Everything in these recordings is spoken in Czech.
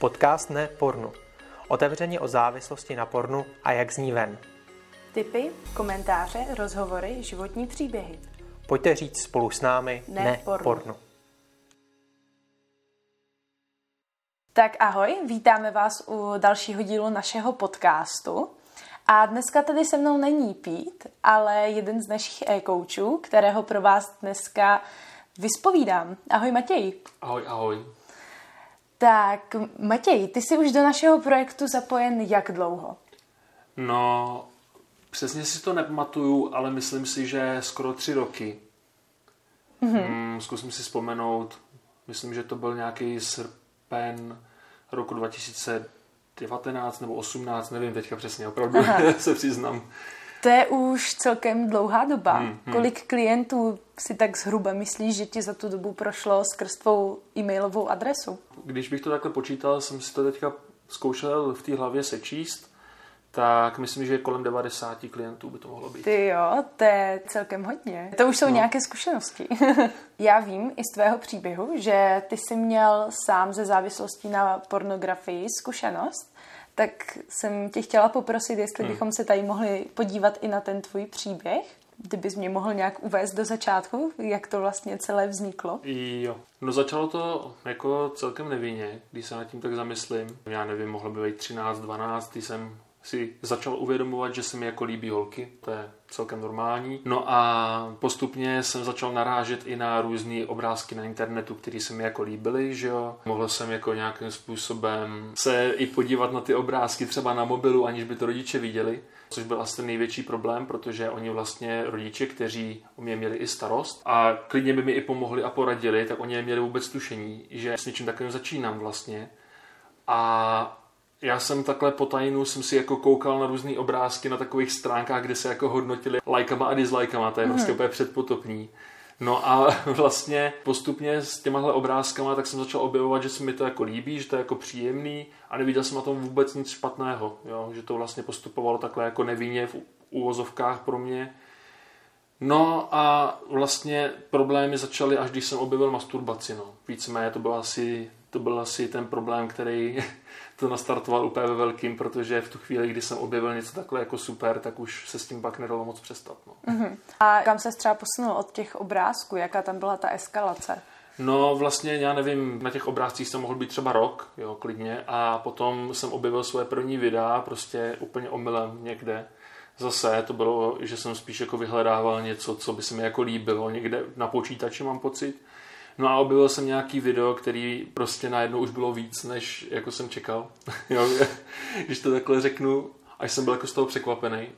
Podcast ne pornu. Otevřeně o závislosti na pornu a jak z ní ven. Tipy, komentáře, rozhovory, životní příběhy. Pojďte říct spolu s námi Ne ne, pornu. pornu. Tak ahoj, vítáme vás u dalšího dílu našeho podcastu. A dneska tady se mnou není Pít, ale jeden z našich e-coachů, kterého pro vás dneska vyspovídám. Ahoj Matěj. Ahoj, ahoj. Tak Matěj, ty jsi už do našeho projektu zapojen jak dlouho? No, přesně si to nepamatuju, ale myslím si, že skoro tři roky. Mm-hmm. Mm, zkusím si vzpomenout, myslím, že to byl nějaký srpen roku 2019 nebo 18, nevím teďka přesně, opravdu se přiznám. To je už celkem dlouhá doba. Hmm, hmm. Kolik klientů si tak zhruba myslíš, že ti za tu dobu prošlo skrz tvou e-mailovou adresu? Když bych to takhle počítal, jsem si to teďka zkoušel v té hlavě sečíst, tak myslím, že kolem 90 klientů by to mohlo být. Ty jo, to je celkem hodně. To už jsou no. nějaké zkušenosti. Já vím i z tvého příběhu, že ty jsi měl sám ze závislostí na pornografii zkušenost, tak jsem tě chtěla poprosit, jestli hmm. bychom se tady mohli podívat i na ten tvůj příběh. Kdybys mě mohl nějak uvést do začátku, jak to vlastně celé vzniklo. Jo. No začalo to jako celkem nevinně, když se nad tím tak zamyslím. Já nevím, mohlo by být 13, 12, když jsem si začal uvědomovat, že se mi jako líbí holky, to je celkem normální. No a postupně jsem začal narážet i na různé obrázky na internetu, které se mi jako líbily, že jo. Mohl jsem jako nějakým způsobem se i podívat na ty obrázky třeba na mobilu, aniž by to rodiče viděli. Což byl asi ten největší problém, protože oni vlastně rodiče, kteří o mě měli i starost a klidně by mi i pomohli a poradili, tak oni neměli vůbec tušení, že s něčím takovým začínám vlastně. A já jsem takhle po tajnu jsem si jako koukal na různé obrázky na takových stránkách, kde se jako hodnotili lajkama a dislajkama, to je mm. prostě úplně předpotopní. No a vlastně postupně s těmahle obrázkama tak jsem začal objevovat, že se mi to jako líbí, že to je jako příjemný a neviděl jsem na tom vůbec nic špatného, jo? že to vlastně postupovalo takhle jako nevinně v úvozovkách pro mě. No a vlastně problémy začaly, až když jsem objevil masturbaci. No. Víceméně to byl asi, to byl asi ten problém, který to nastartoval úplně ve velkým, protože v tu chvíli, kdy jsem objevil něco takhle jako super, tak už se s tím pak nedalo moc přestat. No. Uh-huh. A kam se třeba posunul od těch obrázků? Jaká tam byla ta eskalace? No vlastně, já nevím, na těch obrázcích jsem mohl být třeba rok, jo, klidně, a potom jsem objevil svoje první videa, prostě úplně omylem někde. Zase to bylo, že jsem spíš jako vyhledával něco, co by se mi jako líbilo, někde na počítači mám pocit. No a objevil jsem nějaký video, který prostě najednou už bylo víc, než jako jsem čekal. jo, když to takhle řeknu, až jsem byl jako z toho překvapený.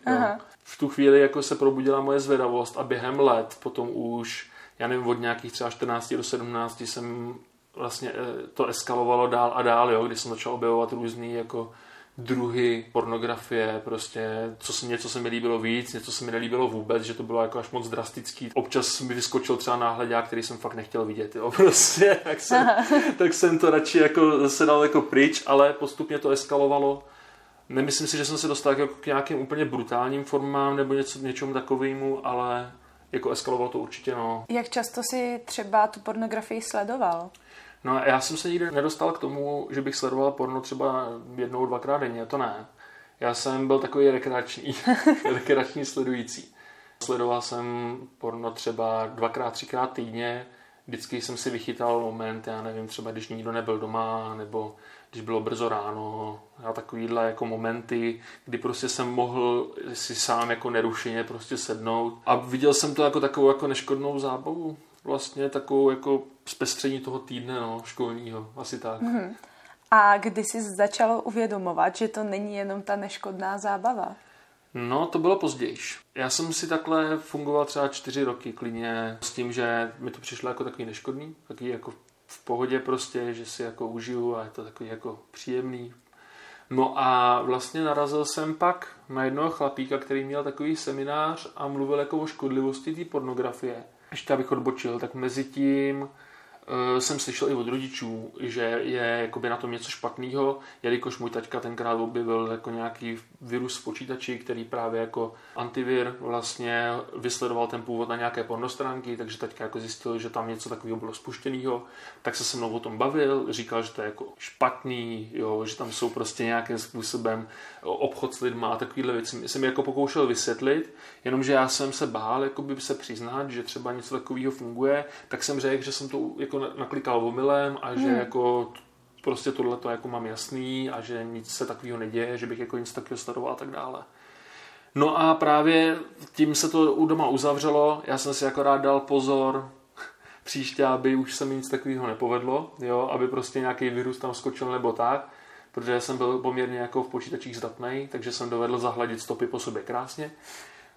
V tu chvíli jako se probudila moje zvědavost a během let potom už, já nevím, od nějakých třeba 14 do 17 jsem vlastně eh, to eskalovalo dál a dál, jo, když jsem začal objevovat různý jako druhy pornografie, prostě co se, něco se mi líbilo víc, něco se mi nelíbilo vůbec, že to bylo jako až moc drastický. Občas mi vyskočil třeba náhledák, který jsem fakt nechtěl vidět, jo, prostě, tak jsem, tak jsem to radši jako zase dal jako pryč, ale postupně to eskalovalo. Nemyslím si, že jsem se dostal jako k nějakým úplně brutálním formám nebo něco, něčemu takovému, ale jako eskalovalo to určitě, no. Jak často si třeba tu pornografii sledoval? No já jsem se nikdy nedostal k tomu, že bych sledoval porno třeba jednou, dvakrát denně, to ne. Já jsem byl takový rekreační, rekreační sledující. Sledoval jsem porno třeba dvakrát, třikrát týdně, vždycky jsem si vychytal moment, já nevím, třeba když nikdo nebyl doma, nebo když bylo brzo ráno, a takovýhle jako momenty, kdy prostě jsem mohl si sám jako nerušeně prostě sednout. A viděl jsem to jako takovou jako neškodnou zábavu, vlastně takovou jako zpestření toho týdne no, školního, asi tak. Mm-hmm. A kdy jsi začalo uvědomovat, že to není jenom ta neškodná zábava? No, to bylo později. Já jsem si takhle fungoval třeba čtyři roky klidně s tím, že mi to přišlo jako takový neškodný, takový jako v pohodě prostě, že si jako užiju a je to takový jako příjemný. No a vlastně narazil jsem pak na jednoho chlapíka, který měl takový seminář a mluvil jako o škodlivosti té pornografie ještě abych odbočil, tak mezi tím jsem slyšel i od rodičů, že je jakoby na tom něco špatného, jelikož můj taťka tenkrát objevil jako nějaký virus v počítači, který právě jako antivir vlastně vysledoval ten původ na nějaké pornostránky, takže taťka jako zjistil, že tam něco takového bylo spuštěného, tak se se mnou o tom bavil, říkal, že to je jako špatný, jo, že tam jsou prostě nějakým způsobem obchod s lidma a takovýhle věci. Jsem jako pokoušel vysvětlit, jenomže já jsem se bál jakoby se přiznat, že třeba něco takového funguje, tak jsem řekl, že jsem to jako naklikal omylem a že hmm. jako prostě tohle to jako mám jasný a že nic se takového neděje, že bych jako nic takového sledoval a tak dále. No a právě tím se to u doma uzavřelo, já jsem si akorát dal pozor, příště, aby už se mi nic takového nepovedlo, jo, aby prostě nějaký virus tam skočil nebo tak, protože jsem byl poměrně jako v počítačích zdatný, takže jsem dovedl zahladit stopy po sobě krásně.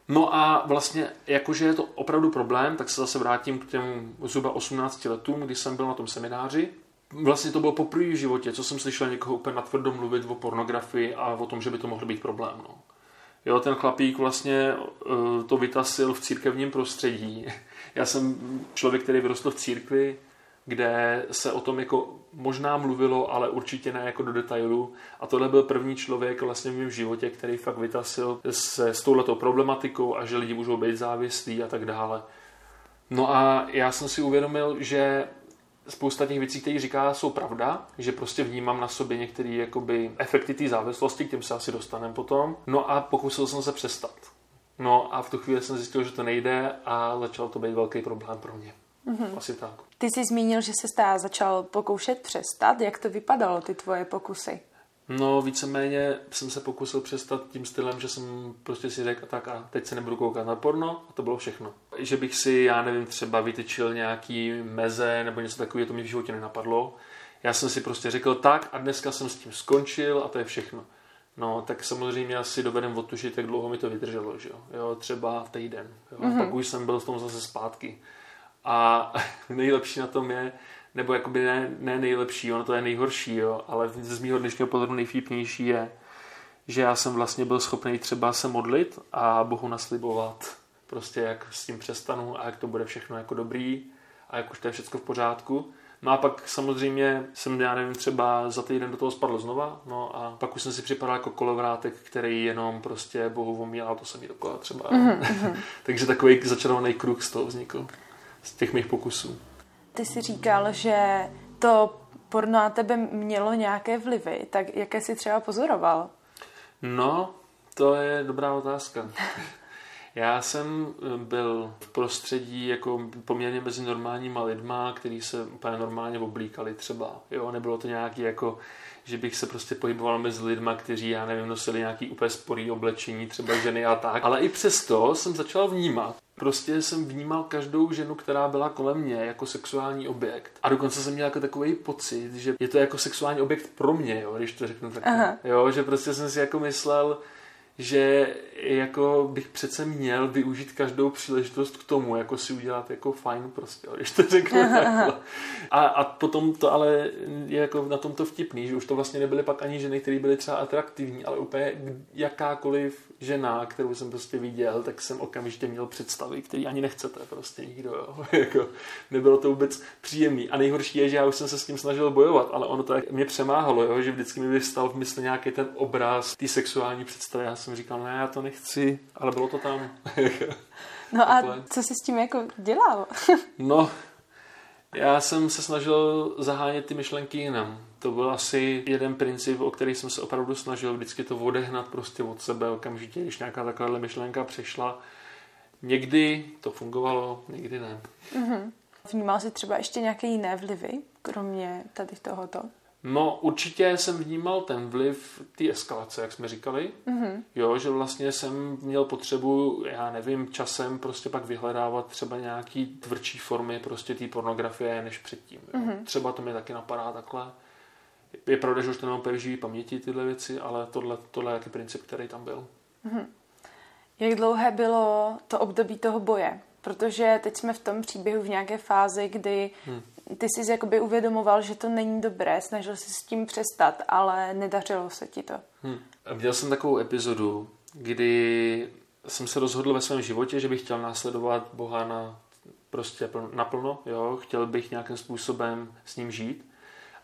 No a vlastně, jakože je to opravdu problém, tak se zase vrátím k těm zhruba 18 letům, kdy jsem byl na tom semináři. Vlastně to bylo poprvé v životě, co jsem slyšel někoho úplně natvrdo mluvit o pornografii a o tom, že by to mohl být problém. No. Jo, ten chlapík vlastně uh, to vytasil v církevním prostředí. Já jsem člověk, který vyrostl v církvi, kde se o tom jako možná mluvilo, ale určitě ne jako do detailu. A tohle byl první člověk vlastně v mém životě, který fakt vytasil se s touhletou problematikou a že lidi můžou být závislí a tak dále. No a já jsem si uvědomil, že spousta těch věcí, které říká, jsou pravda, že prostě vnímám na sobě některé jakoby efekty té závislosti, k těm se asi dostaneme potom. No a pokusil jsem se přestat. No a v tu chvíli jsem zjistil, že to nejde a začal to být velký problém pro mě. Mm-hmm. Asi tak. Ty jsi zmínil, že se stá začal pokoušet přestat. Jak to vypadalo, ty tvoje pokusy? No, víceméně jsem se pokusil přestat tím stylem, že jsem prostě si řekl, tak a teď se nebudu koukat na porno a to bylo všechno. Že bych si, já nevím, třeba vytyčil nějaký meze nebo něco takového, to mi v životě nenapadlo. Já jsem si prostě řekl tak a dneska jsem s tím skončil a to je všechno. No, tak samozřejmě asi dovedem odtušit, jak dlouho mi to vydrželo, že jo. jo třeba týden. Jo. Mm-hmm. Pak už jsem byl v tom zase zpátky. A nejlepší na tom je, nebo jakoby ne, ne nejlepší, ono to je nejhorší, jo, ale z mého dnešního pohledu nejvtipnější je, že já jsem vlastně byl schopný třeba se modlit a Bohu naslibovat prostě jak s tím přestanu a jak to bude všechno jako dobrý a jak už to je všechno v pořádku. No a pak samozřejmě jsem, já nevím, třeba za týden do toho spadl znova, no a pak už jsem si připadal jako kolovrátek, který jenom prostě Bohu omílal to se mi dokola třeba. Mm-hmm. Takže takový začarovaný kruh z toho vznikl, z těch mých pokusů. Ty jsi říkal, že to porno na tebe mělo nějaké vlivy, tak jaké jsi třeba pozoroval? No, to je dobrá otázka. Já jsem eh, byl v prostředí jako poměrně mezi normálníma lidma, kteří se úplně normálně oblíkali třeba. Jo, nebylo to nějaký jako, že bych se prostě pohyboval mezi lidma, kteří, já nevím, nosili nějaký úplně sporý oblečení, třeba ženy a tak. Ale i přesto jsem začal vnímat, Prostě jsem vnímal každou ženu, která byla kolem mě, jako sexuální objekt. A dokonce jsem měl jako takový pocit, že je to jako sexuální objekt pro mě, jo, když to řeknu tak. Jo, že prostě jsem si jako myslel, že jako bych přece měl využít každou příležitost k tomu, jako si udělat jako fajn prostě, když to řeknu a, a potom to ale je jako na tom to vtipný, že už to vlastně nebyly pak ani ženy, které byly třeba atraktivní, ale úplně jakákoliv žena, kterou jsem prostě viděl, tak jsem okamžitě měl představy, který ani nechcete prostě nikdo, jo. jako, nebylo to vůbec příjemný. A nejhorší je, že já už jsem se s tím snažil bojovat, ale ono to mě přemáhalo, jo, že vždycky mi vystal v mysli nějaký ten obraz té sexuální představy. Já jsem říkal, ne, já to nechci, ale bylo to tam. no a co jsi s tím jako dělal? no, já jsem se snažil zahánět ty myšlenky jinam. To byl asi jeden princip, o který jsem se opravdu snažil vždycky to odehnat prostě od sebe okamžitě, když nějaká taková myšlenka přešla. Někdy to fungovalo, někdy ne. Mm-hmm. Vnímal jsi třeba ještě nějaké jiné vlivy, kromě tady tohoto? No, určitě jsem vnímal ten vliv té eskalace, jak jsme říkali. Mm-hmm. Jo, že vlastně jsem měl potřebu, já nevím, časem prostě pak vyhledávat třeba nějaký tvrdší formy prostě té pornografie než předtím. Jo. Mm-hmm. Třeba to mi taky napadá takhle. Je pravda, že už to nemám živý paměti tyhle věci, ale tohle, tohle je jaký princip, který tam byl. Mm-hmm. Jak dlouhé bylo to období toho boje? Protože teď jsme v tom příběhu v nějaké fázi, kdy hmm ty jsi jakoby uvědomoval, že to není dobré, snažil jsi s tím přestat, ale nedařilo se ti to. Hmm. Měl jsem takovou epizodu, kdy jsem se rozhodl ve svém životě, že bych chtěl následovat Boha na prostě naplno, jo, chtěl bych nějakým způsobem s ním žít.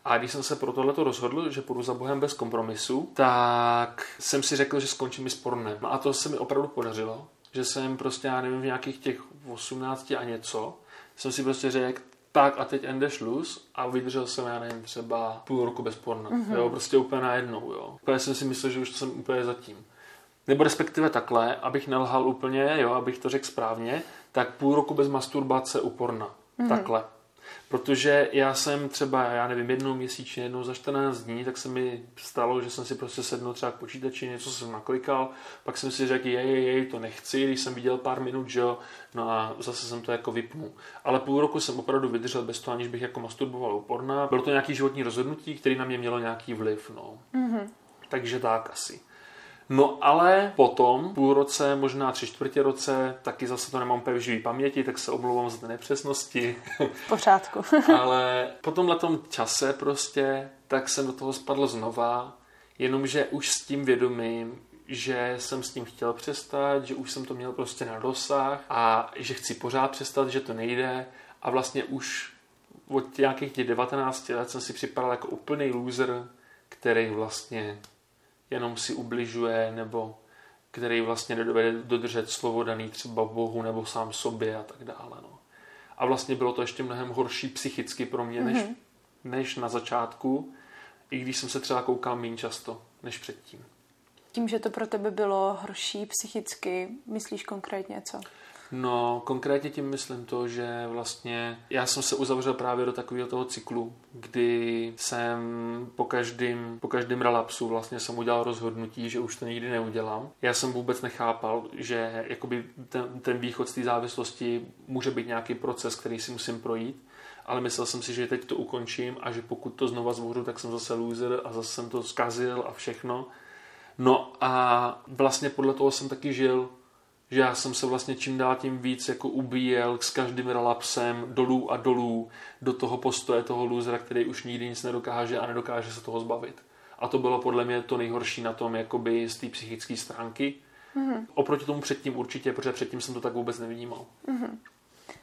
A když jsem se pro tohleto rozhodl, že půjdu za Bohem bez kompromisu, tak jsem si řekl, že skončím i s pornem. A to se mi opravdu podařilo, že jsem prostě, já nevím, v nějakých těch 18 a něco, jsem si prostě řekl, tak a teď ende šluz a vydržel jsem, já nevím, třeba půl roku bez porna. Mm-hmm. Jo, prostě úplně najednou, jo. Úplně jsem si myslel, že už jsem úplně zatím. Nebo respektive takhle, abych nelhal úplně, jo, abych to řekl správně, tak půl roku bez masturbace u porna. Mm-hmm. Takhle. Protože já jsem třeba, já nevím, jednou měsíčně, jednou za 14 dní, tak se mi stalo, že jsem si prostě sednul třeba k počítači, něco jsem naklikal, pak jsem si řekl, jej, jej, jej, to nechci, když jsem viděl pár minut, že jo, no a zase jsem to jako vypnul. Ale půl roku jsem opravdu vydržel bez toho, aniž bych jako masturboval u porna. Bylo to nějaký životní rozhodnutí, který na mě mělo nějaký vliv, no. Mm-hmm. Takže tak asi. No ale potom, půl roce, možná tři čtvrtě roce, taky zase to nemám úplně v živý paměti, tak se omlouvám za ty nepřesnosti. Pořádku. ale po tomhle čase prostě, tak jsem do toho spadl znova, jenomže už s tím vědomím, že jsem s tím chtěl přestat, že už jsem to měl prostě na dosah a že chci pořád přestat, že to nejde a vlastně už od nějakých těch 19 let jsem si připadal jako úplný loser, který vlastně jenom si ubližuje nebo který vlastně nedovede dodržet slovo daný třeba Bohu nebo sám sobě a tak dále. No. A vlastně bylo to ještě mnohem horší psychicky pro mě, než, mm-hmm. než na začátku, i když jsem se třeba koukal méně často než předtím. Tím, že to pro tebe bylo horší psychicky, myslíš konkrétně co? No, konkrétně tím myslím to, že vlastně já jsem se uzavřel právě do takového toho cyklu, kdy jsem po každém, po každém relapsu vlastně jsem udělal rozhodnutí, že už to nikdy neudělám. Já jsem vůbec nechápal, že jakoby ten, ten východ z té závislosti může být nějaký proces, který si musím projít ale myslel jsem si, že teď to ukončím a že pokud to znova zvořu, tak jsem zase loser a zase jsem to zkazil a všechno. No a vlastně podle toho jsem taky žil, že já jsem se vlastně čím dál tím víc jako ubíjel s každým relapsem dolů a dolů do toho postoje toho losera, který už nikdy nic nedokáže a nedokáže se toho zbavit. A to bylo podle mě to nejhorší na tom jakoby z té psychické stránky. Mm-hmm. Oproti tomu předtím určitě, protože předtím jsem to tak vůbec nevnímal. Mm-hmm.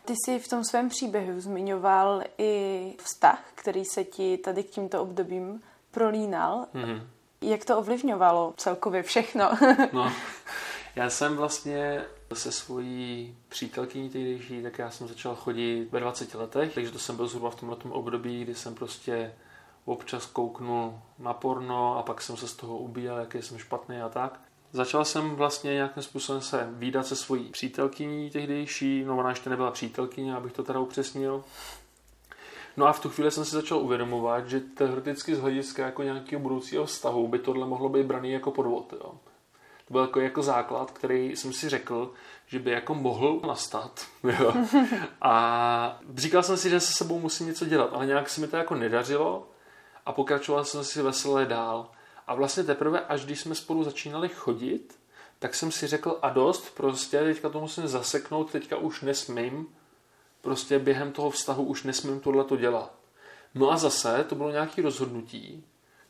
Ty jsi v tom svém příběhu zmiňoval i vztah, který se ti tady k tímto obdobím prolínal. Mm-hmm. Jak to ovlivňovalo celkově všechno? no, já jsem vlastně se svojí přítelkyní tehdejší, tak já jsem začal chodit ve 20 letech, takže to jsem byl zhruba v tomhle období, kdy jsem prostě občas kouknul na porno a pak jsem se z toho ubíjel, jaký jsem špatný a tak. Začal jsem vlastně nějakým způsobem se výdat se svojí přítelkyní tehdejší, no ona ještě nebyla přítelkyně, abych to teda upřesnil. No a v tu chvíli jsem si začal uvědomovat, že teoreticky z hlediska jako nějakého budoucího vztahu by tohle mohlo být braný jako podvod. Jo. To byl jako, jako základ, který jsem si řekl, že by jako mohl nastat. Jo. A říkal jsem si, že se sebou musím něco dělat, ale nějak se mi to jako nedařilo a pokračoval jsem si veselé dál. A vlastně teprve, až když jsme spolu začínali chodit, tak jsem si řekl a dost, prostě teďka to musím zaseknout, teďka už nesmím, prostě během toho vztahu už nesmím tohle dělat. No a zase to bylo nějaké rozhodnutí,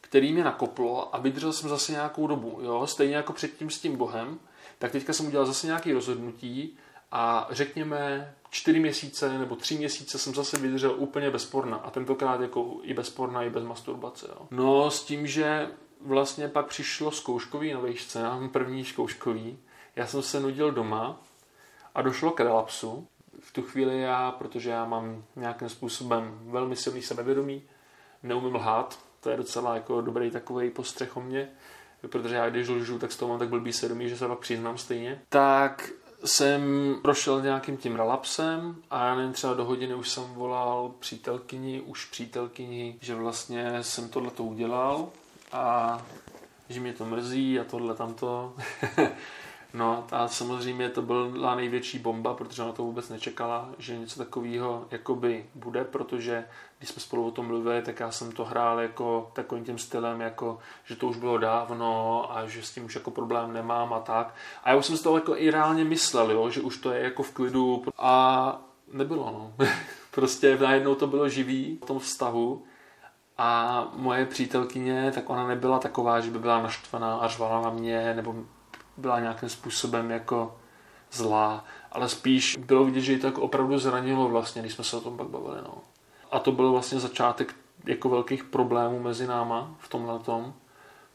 který mě nakoplo a vydržel jsem zase nějakou dobu. Jo? Stejně jako předtím s tím Bohem, tak teďka jsem udělal zase nějaké rozhodnutí a řekněme čtyři měsíce nebo tři měsíce jsem zase vydržel úplně bez porna a tentokrát jako i bez porna, i bez masturbace. Jo? No s tím, že vlastně pak přišlo zkouškový na výšce, já mám první zkouškový, já jsem se nudil doma a došlo k relapsu. V tu chvíli já, protože já mám nějakým způsobem velmi silný sebevědomí, neumím lhát, to je docela jako dobrý takový postřeh o mě, protože já když lžu, tak z toho mám tak blbý sedomí, že se pak přiznám stejně. Tak jsem prošel nějakým tím relapsem a já nevím, třeba do hodiny už jsem volal přítelkyni, už přítelkyni, že vlastně jsem tohle to udělal a že mě to mrzí a tohle tamto. No a samozřejmě to byla největší bomba, protože ona to vůbec nečekala, že něco takového jakoby bude, protože když jsme spolu o tom mluvili, tak já jsem to hrál jako takovým tím stylem, jako, že to už bylo dávno a že s tím už jako problém nemám a tak. A já už jsem z toho jako i reálně myslel, jo, že už to je jako v klidu a nebylo, no. prostě najednou to bylo živý v tom vztahu a moje přítelkyně, tak ona nebyla taková, že by byla naštvaná a řvala na mě, nebo byla nějakým způsobem jako zlá, ale spíš bylo vidět, že ji tak opravdu zranilo vlastně, když jsme se o tom pak bavili. No. A to byl vlastně začátek jako velkých problémů mezi náma v tomhle tom,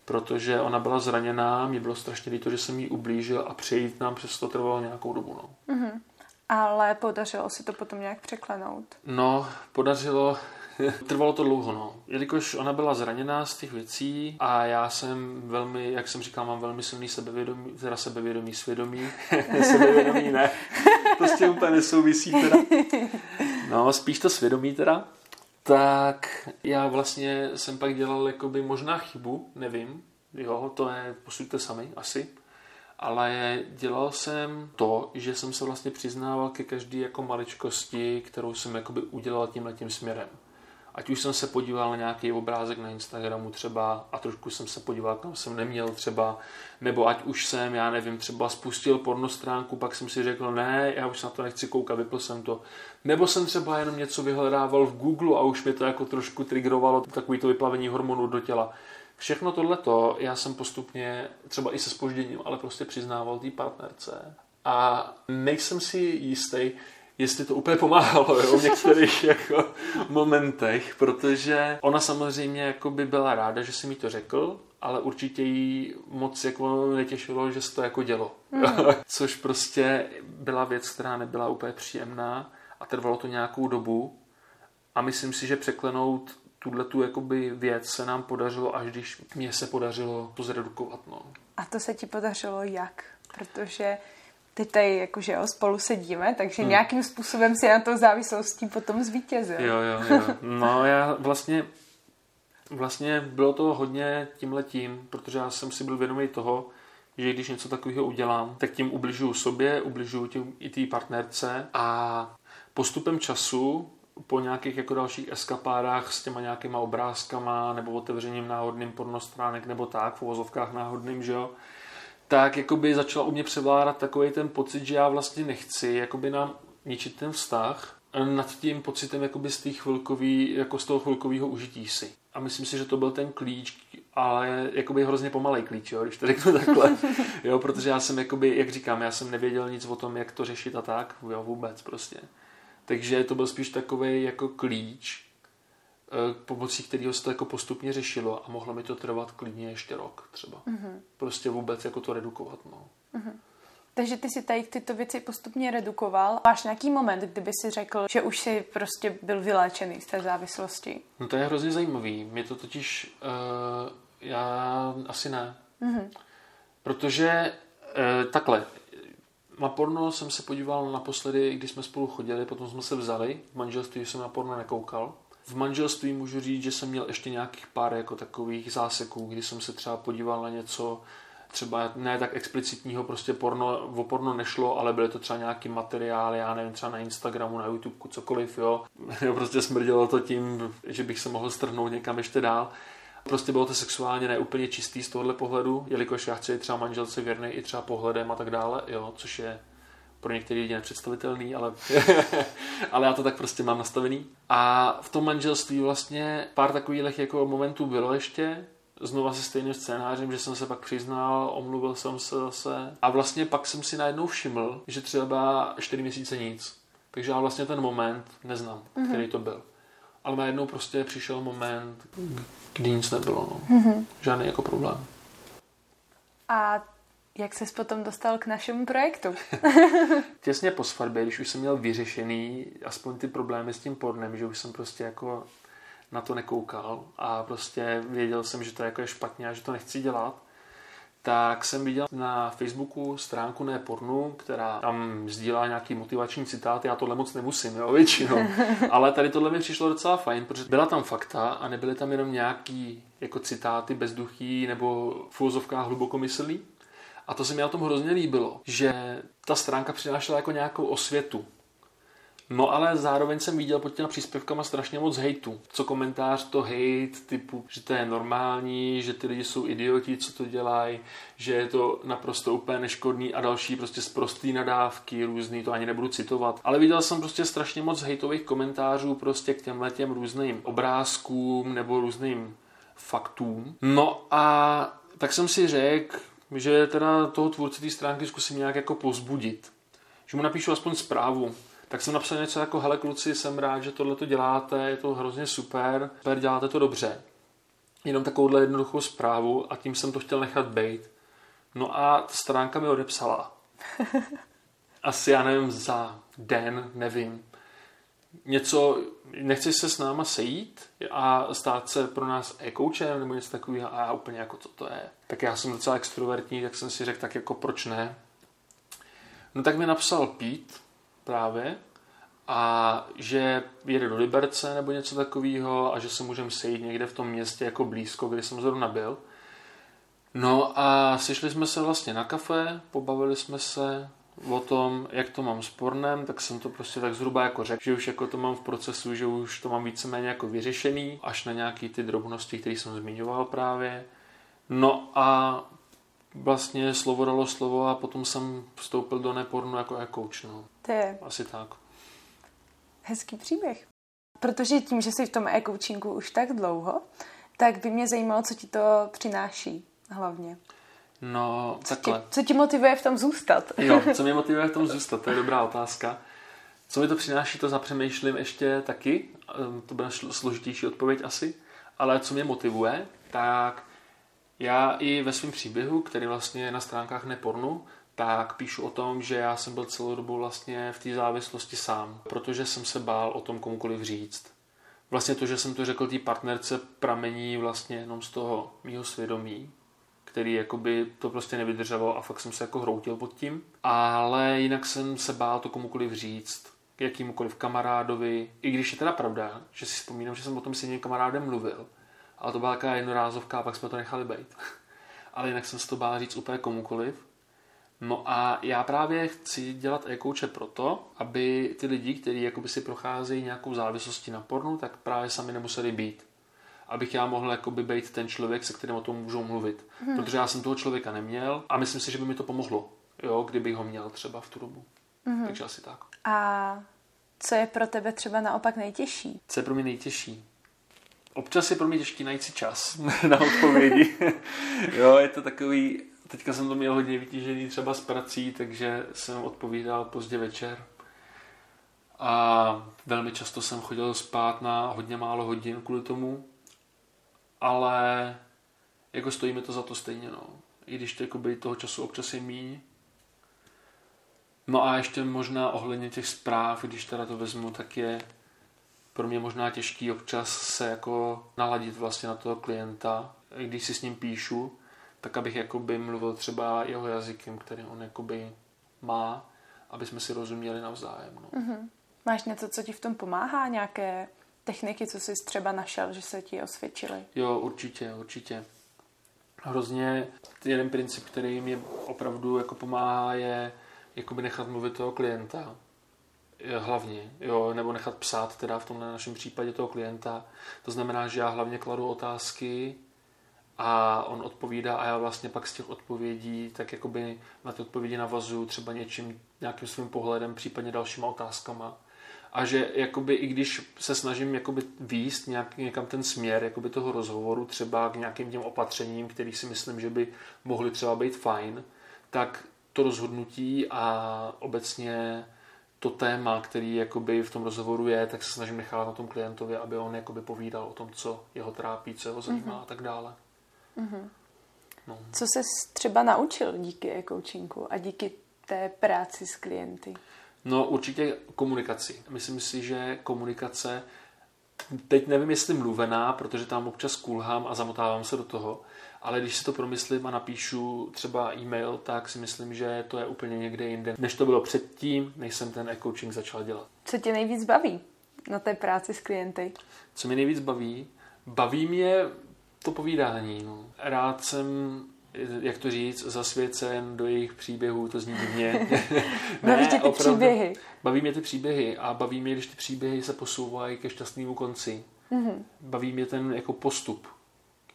protože ona byla zraněná, mě bylo strašně líto, že jsem jí ublížil a přejít nám přes to trvalo nějakou dobu. No. Mm-hmm. Ale podařilo se to potom nějak překlenout? No, podařilo, Trvalo to dlouho, no. Jelikož ona byla zraněná z těch věcí a já jsem velmi, jak jsem říkal, mám velmi silný sebevědomí, teda sebevědomí, svědomí. sebevědomí ne, to s tím úplně nesouvisí teda. No, spíš to svědomí teda. Tak já vlastně jsem pak dělal jakoby možná chybu, nevím, jo, to je, posuďte sami, asi ale dělal jsem to, že jsem se vlastně přiznával ke každé jako maličkosti, kterou jsem jakoby udělal tímhle tím směrem. Ať už jsem se podíval na nějaký obrázek na Instagramu třeba a trošku jsem se podíval, kam jsem neměl třeba, nebo ať už jsem, já nevím, třeba spustil pornostránku, pak jsem si řekl, ne, já už na to nechci koukat, vypl jsem to. Nebo jsem třeba jenom něco vyhledával v Google a už mě to jako trošku triggerovalo takový to vyplavení hormonů do těla. Všechno tohleto já jsem postupně, třeba i se spožděním, ale prostě přiznával té partnerce. A nejsem si jistý, jestli to úplně pomáhalo jo, v některých jako momentech, protože ona samozřejmě jako by byla ráda, že si mi to řekl, ale určitě jí moc jako netěšilo, že se to jako dělo. Mm. Což prostě byla věc, která nebyla úplně příjemná a trvalo to nějakou dobu a myslím si, že překlenout tuhle tu jakoby věc se nám podařilo, až když mě se podařilo to zredukovat. No. A to se ti podařilo jak? Protože teď tady jakože jo, spolu sedíme, takže hmm. nějakým způsobem si na to závislostí potom zvítězil. Jo, jo, jo. No já vlastně, vlastně bylo to hodně tímhletím, protože já jsem si byl vědomý toho, že když něco takového udělám, tak tím ubližuju sobě, ubližuju tím i té partnerce a postupem času po nějakých jako dalších eskapádách s těma nějakýma obrázkama nebo otevřením náhodným pornostránek nebo tak, v uvozovkách náhodným, že jo, tak jakoby začala u mě převládat takový ten pocit, že já vlastně nechci jakoby nám ničit ten vztah nad tím pocitem jakoby z, chvilkový, jako z toho chvilkového užití si. A myslím si, že to byl ten klíč, ale jakoby hrozně pomalej klíč, jo, když to řeknu takhle. jo, protože já jsem jakoby, jak říkám, já jsem nevěděl nic o tom, jak to řešit a tak, jo, vůbec prostě. Takže to byl spíš takový jako klíč, pomocí kterého se to jako postupně řešilo a mohlo mi to trvat klidně ještě rok třeba. Mm-hmm. Prostě vůbec jako to redukovat. No. Mm-hmm. Takže ty si tady tyto věci postupně redukoval. Máš nějaký moment, kdyby si řekl, že už si prostě byl vyléčený z té závislosti? No to je hrozně zajímavý. Mě to totiž, uh, já asi ne. Mm-hmm. Protože uh, takhle, na porno jsem se podíval naposledy, když jsme spolu chodili, potom jsme se vzali. V manželství jsem na porno nekoukal. V manželství můžu říct, že jsem měl ještě nějakých pár jako takových záseků, kdy jsem se třeba podíval na něco, třeba ne tak explicitního, prostě porno, o porno nešlo, ale byly to třeba nějaký materiály, já nevím, třeba na Instagramu, na YouTube, cokoliv, jo. prostě smrdělo to tím, že bych se mohl strhnout někam ještě dál. Prostě bylo to sexuálně neúplně čistý z tohohle pohledu, jelikož já chci třeba manželce věrný i třeba pohledem a tak dále, jo, což je pro některé lidi nepředstavitelný, ale, ale já to tak prostě mám nastavený. A v tom manželství vlastně pár takových jako momentů bylo ještě, znova se stejným scénářem, že jsem se pak přiznal, omluvil jsem se zase a vlastně pak jsem si najednou všiml, že třeba 4 měsíce nic. Takže já vlastně ten moment neznám, mm-hmm. který to byl. Ale najednou prostě přišel moment, kdy nic nebylo. No. Mm-hmm. Žádný jako problém. A jak ses potom dostal k našemu projektu? Těsně po svatbě, když už jsem měl vyřešený aspoň ty problémy s tím pornem, že už jsem prostě jako na to nekoukal a prostě věděl jsem, že to jako je špatně a že to nechci dělat, tak jsem viděl na Facebooku stránku Ne pornu, která tam sdílá nějaký motivační citát. Já tohle moc nemusím, jo, většinou. Ale tady tohle mi přišlo docela fajn, protože byla tam fakta a nebyly tam jenom nějaký jako citáty bezduchý nebo v úzovkách hlubokomyslný, a to se mi na tom hrozně líbilo, že ta stránka přinášela jako nějakou osvětu. No ale zároveň jsem viděl pod těma příspěvkama strašně moc hejtu. Co komentář, to hejt, typu, že to je normální, že ty lidi jsou idioti, co to dělají, že je to naprosto úplně neškodný a další prostě zprostý nadávky, různý, to ani nebudu citovat. Ale viděl jsem prostě strašně moc hejtových komentářů prostě k těmhle těm různým obrázkům nebo různým faktům. No a tak jsem si řekl, že teda toho tvůrce té stránky zkusím nějak jako pozbudit. že mu napíšu aspoň zprávu. Tak jsem napsal něco jako, hele kluci, jsem rád, že tohle to děláte, je to hrozně super, super, děláte to dobře. Jenom takovouhle jednoduchou zprávu a tím jsem to chtěl nechat být. No a stránka mi odepsala. Asi, já nevím, za den, nevím. Něco, nechceš se s náma sejít a stát se pro nás e-coachem nebo něco takového a já úplně jako, co to je. Tak já jsem docela extrovertní, tak jsem si řekl, tak jako proč ne. No tak mi napsal Pete právě a že jede do Liberce nebo něco takového a že se můžeme sejít někde v tom městě jako blízko, kde jsem zrovna byl. No a sešli jsme se vlastně na kafe, pobavili jsme se o tom, jak to mám s pornem, tak jsem to prostě tak zhruba jako řekl, že už jako to mám v procesu, že už to mám víceméně jako vyřešený, až na nějaký ty drobnosti, které jsem zmiňoval právě. No a vlastně slovo dalo slovo a potom jsem vstoupil do nepornu jako e-coach. No. To je Asi tak. hezký příběh. Protože tím, že jsi v tom e-coachingu už tak dlouho, tak by mě zajímalo, co ti to přináší hlavně. No, Co takhle. tě, co tě motivuje v tom zůstat? Jo, co mě motivuje v tom zůstat, to je dobrá otázka. Co mi to přináší, to zapřemýšlím ještě taky, Ehm, to bude složitější odpověď asi, ale co mě motivuje, tak já i ve svém příběhu, který vlastně je na stránkách Nepornu, tak píšu o tom, že já jsem byl celou dobu vlastně v té závislosti sám, protože jsem se bál o tom komukoliv říct. Vlastně to, že jsem to řekl té partnerce, pramení vlastně jenom z toho mýho svědomí, který jakoby to prostě nevydrželo a fakt jsem se jako hroutil pod tím. Ale jinak jsem se bál to komukoliv říct, jakýmukoliv kamarádovi, i když je teda pravda, že si vzpomínám, že jsem o tom s jedním kamarádem mluvil, ale to byla taková jednorázovka a pak jsme to nechali být. ale jinak jsem se to bál říct úplně komukoliv. No a já právě chci dělat e-coache proto, aby ty lidi, kteří si procházejí nějakou závislostí na pornu, tak právě sami nemuseli být abych já mohl jakoby být ten člověk, se kterým o tom můžou mluvit. Hmm. Protože já jsem toho člověka neměl a myslím si, že by mi to pomohlo, jo, kdybych ho měl třeba v tu dobu. Hmm. Takže asi tak. A co je pro tebe třeba naopak nejtěžší? Co je pro mě nejtěžší? Občas je pro mě těžký najít si čas na odpovědi. jo, je to takový, teďka jsem to měl hodně vytížený třeba s prací, takže jsem odpovídal pozdě večer. A velmi často jsem chodil spát na hodně málo hodin kvůli tomu, ale jako stojí mi to za to stejně, no. I když to jakoby toho času občas je míň. No a ještě možná ohledně těch zpráv, když teda to vezmu, tak je pro mě možná těžký občas se jako naladit vlastně na toho klienta, když si s ním píšu, tak abych jakoby mluvil třeba jeho jazykem, který on jakoby má, aby jsme si rozuměli navzájem. No. Mm-hmm. Máš něco, co ti v tom pomáhá? Nějaké techniky, co jsi třeba našel, že se ti osvědčily? Jo, určitě, určitě. Hrozně jeden princip, který mě opravdu jako pomáhá, je jakoby nechat mluvit toho klienta. Hlavně, jo, nebo nechat psát teda v tom našem případě toho klienta. To znamená, že já hlavně kladu otázky a on odpovídá a já vlastně pak z těch odpovědí tak jakoby na ty odpovědi navazuju třeba něčím, nějakým svým pohledem, případně dalšíma otázkama a že jakoby i když se snažím jakoby výst nějak, někam ten směr jakoby toho rozhovoru třeba k nějakým těm opatřením, který si myslím, že by mohly třeba být fajn, tak to rozhodnutí a obecně to téma, který jakoby v tom rozhovoru je, tak se snažím nechat na tom klientovi, aby on jakoby povídal o tom, co jeho trápí, co ho zajímá mm-hmm. a tak dále. Mm-hmm. No. Co jsi třeba naučil díky e-coachingu a díky té práci s klienty? No určitě komunikaci. Myslím si, že komunikace, teď nevím, jestli mluvená, protože tam občas kulhám a zamotávám se do toho, ale když si to promyslím a napíšu třeba e-mail, tak si myslím, že to je úplně někde jinde, než to bylo předtím, než jsem ten e-coaching začal dělat. Co tě nejvíc baví na té práci s klienty? Co mě nejvíc baví? Baví mě to povídání. No. Rád jsem jak to říct, zasvěcen do jejich příběhů, to zní divně. baví tě ty opravdu, příběhy? Baví mě ty příběhy a baví mě, když ty příběhy se posouvají ke šťastnému konci. Mm-hmm. Baví mě ten jako postup.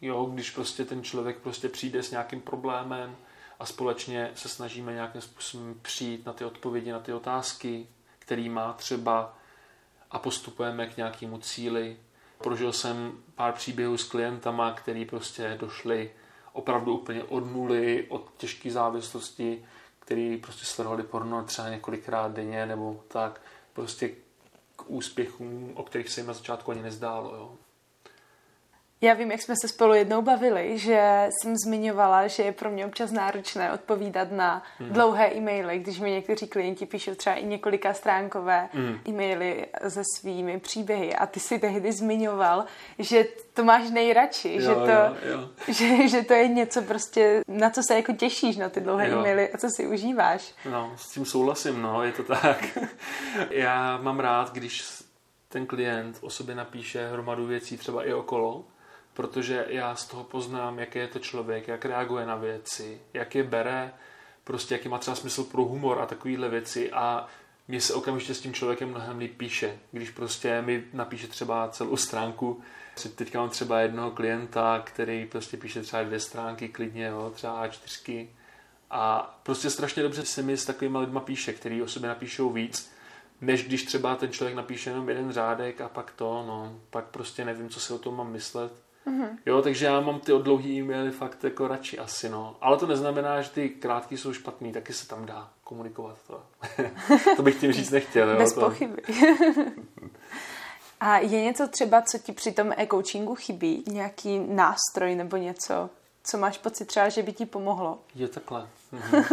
Jo, když prostě ten člověk prostě přijde s nějakým problémem a společně se snažíme nějakým způsobem přijít na ty odpovědi, na ty otázky, který má třeba a postupujeme k nějakému cíli. Prožil jsem pár příběhů s klientama, který prostě došli opravdu úplně od nuly, od těžké závislosti, který prostě sledovali porno třeba několikrát denně nebo tak, prostě k úspěchům, o kterých se jim na začátku ani nezdálo. Jo. Já vím, jak jsme se spolu jednou bavili, že jsem zmiňovala, že je pro mě občas náročné odpovídat na mm. dlouhé e-maily, když mi někteří klienti píšou třeba i několika stránkové mm. e-maily se svými příběhy. A ty si tehdy zmiňoval, že to máš nejradši, jo, že, to, jo, jo. Že, že to je něco prostě, na co se jako těšíš na ty dlouhé jo. e-maily a co si užíváš. No, s tím souhlasím, no, je to tak. Já mám rád, když ten klient o sobě napíše hromadu věcí třeba i okolo, protože já z toho poznám, jaký je to člověk, jak reaguje na věci, jak je bere, prostě jaký má třeba smysl pro humor a takovéhle věci a mně se okamžitě s tím člověkem mnohem líp píše, když prostě mi napíše třeba celou stránku. Teďka mám třeba jednoho klienta, který prostě píše třeba dvě stránky klidně, jo, třeba A4. A prostě strašně dobře se mi s takovými lidma píše, který o sobě napíšou víc, než když třeba ten člověk napíše jenom jeden řádek a pak to, no, pak prostě nevím, co si o tom mám myslet. Mm-hmm. Jo, takže já mám ty dlouhý e-maily fakt jako radši asi, no. Ale to neznamená, že ty krátký jsou špatný, taky se tam dá komunikovat. To, to bych tím říct nechtěl. Jo, Bez to. pochyby. A je něco třeba, co ti při tom e-coachingu chybí? Nějaký nástroj nebo něco, co máš pocit třeba, že by ti pomohlo? Je takhle. Mhm.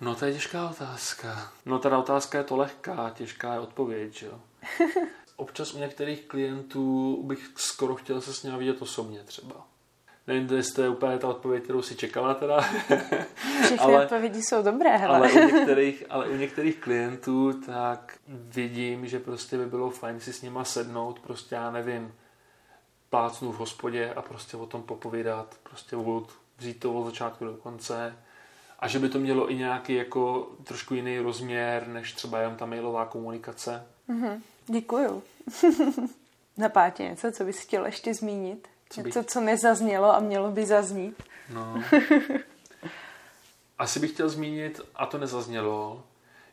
No to je těžká otázka. No teda otázka je to lehká, těžká je odpověď, jo. občas u některých klientů bych skoro chtěl se s ním vidět osobně třeba. Nevím, jestli to je úplně ta odpověď, kterou si čekala teda. Všechny ale, odpovědi jsou dobré, hele. Ale u, některých, ale u některých klientů tak vidím, že prostě by bylo fajn si s nima sednout, prostě já nevím, plácnu v hospodě a prostě o tom popovídat, prostě vůd, vzít to od začátku do konce a že by to mělo i nějaký jako trošku jiný rozměr, než třeba jen ta mailová komunikace. Mm-hmm. Děkuju. Napadá něco, co bys chtěl ještě zmínit? Co bych... Něco, co nezaznělo a mělo by zaznít? No. Asi bych chtěl zmínit, a to nezaznělo,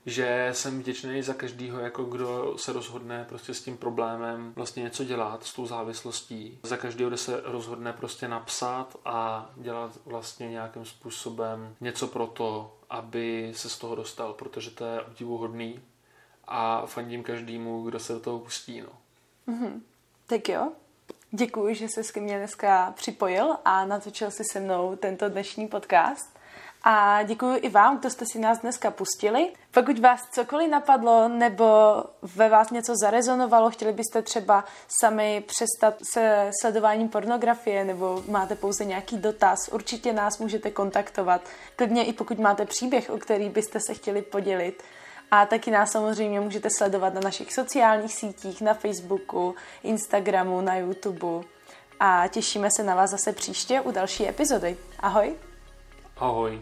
že jsem vděčný za každýho, jako kdo se rozhodne prostě s tím problémem vlastně něco dělat, s tou závislostí. Za každého, kdo se rozhodne prostě napsat a dělat vlastně nějakým způsobem něco pro to, aby se z toho dostal, protože to je obdivuhodný a fandím každému, kdo se do toho pustí. No. Mm-hmm. Tak jo, děkuji, že jsi ke mně dneska připojil a natočil si se mnou tento dnešní podcast. A děkuji i vám, kdo jste si nás dneska pustili. Pokud vás cokoliv napadlo nebo ve vás něco zarezonovalo, chtěli byste třeba sami přestat se sledováním pornografie nebo máte pouze nějaký dotaz, určitě nás můžete kontaktovat. Klidně i pokud máte příběh, o který byste se chtěli podělit. A taky nás samozřejmě můžete sledovat na našich sociálních sítích, na Facebooku, Instagramu, na YouTube. A těšíme se na vás zase příště u další epizody. Ahoj! Ahoj!